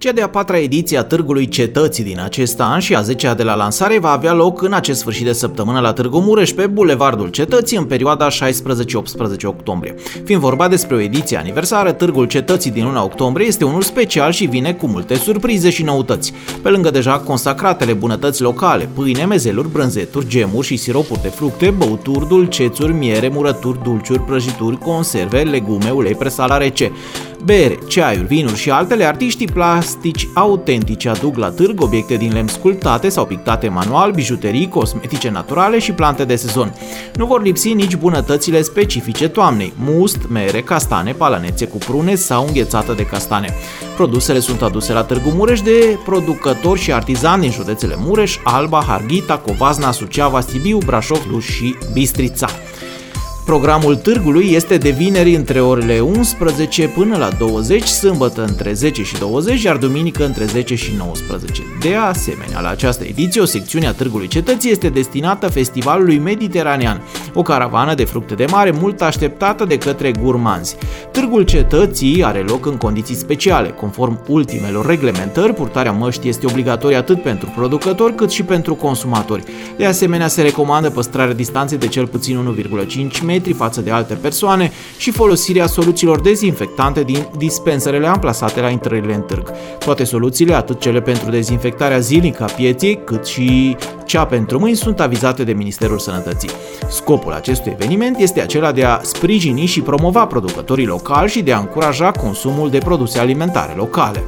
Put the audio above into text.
Cea de-a patra ediție a Târgului Cetății din acest an și a 10-a de la lansare va avea loc în acest sfârșit de săptămână la Târgu Mureș pe Bulevardul Cetății în perioada 16-18 octombrie. Fiind vorba despre o ediție aniversară, Târgul Cetății din luna octombrie este unul special și vine cu multe surprize și noutăți. Pe lângă deja consacratele bunătăți locale, pâine, mezeluri, brânzeturi, gemuri și siropuri de fructe, băuturi, dulcețuri, miere, murături, dulciuri, prăjituri, conserve, legume, ulei presat la rece bere, ceaiuri, vinuri și altele, artiștii plastici autentici aduc la târg obiecte din lemn sculptate sau pictate manual, bijuterii, cosmetice naturale și plante de sezon. Nu vor lipsi nici bunătățile specifice toamnei, must, mere, castane, palanețe cu prune sau înghețată de castane. Produsele sunt aduse la Târgu Mureș de producători și artizani din județele Mureș, Alba, Harghita, Covazna, Suceava, Sibiu, Brașov, Cluj și Bistrița. Programul târgului este de vineri între orele 11 până la 20, sâmbătă între 10 și 20, iar duminică între 10 și 19. De asemenea, la această ediție, o secțiune a Târgului Cetății este destinată Festivalului Mediteranean, o caravană de fructe de mare mult așteptată de către gurmanzi. Târgul Cetății are loc în condiții speciale. Conform ultimelor reglementări, purtarea măștii este obligatorie atât pentru producători cât și pentru consumatori. De asemenea, se recomandă păstrarea distanței de cel puțin 1,5 metri metri față de alte persoane și folosirea soluțiilor dezinfectante din dispenserele amplasate la intrările în târg. Toate soluțiile, atât cele pentru dezinfectarea zilnică a pieței, cât și cea pentru mâini, sunt avizate de Ministerul Sănătății. Scopul acestui eveniment este acela de a sprijini și promova producătorii locali și de a încuraja consumul de produse alimentare locale.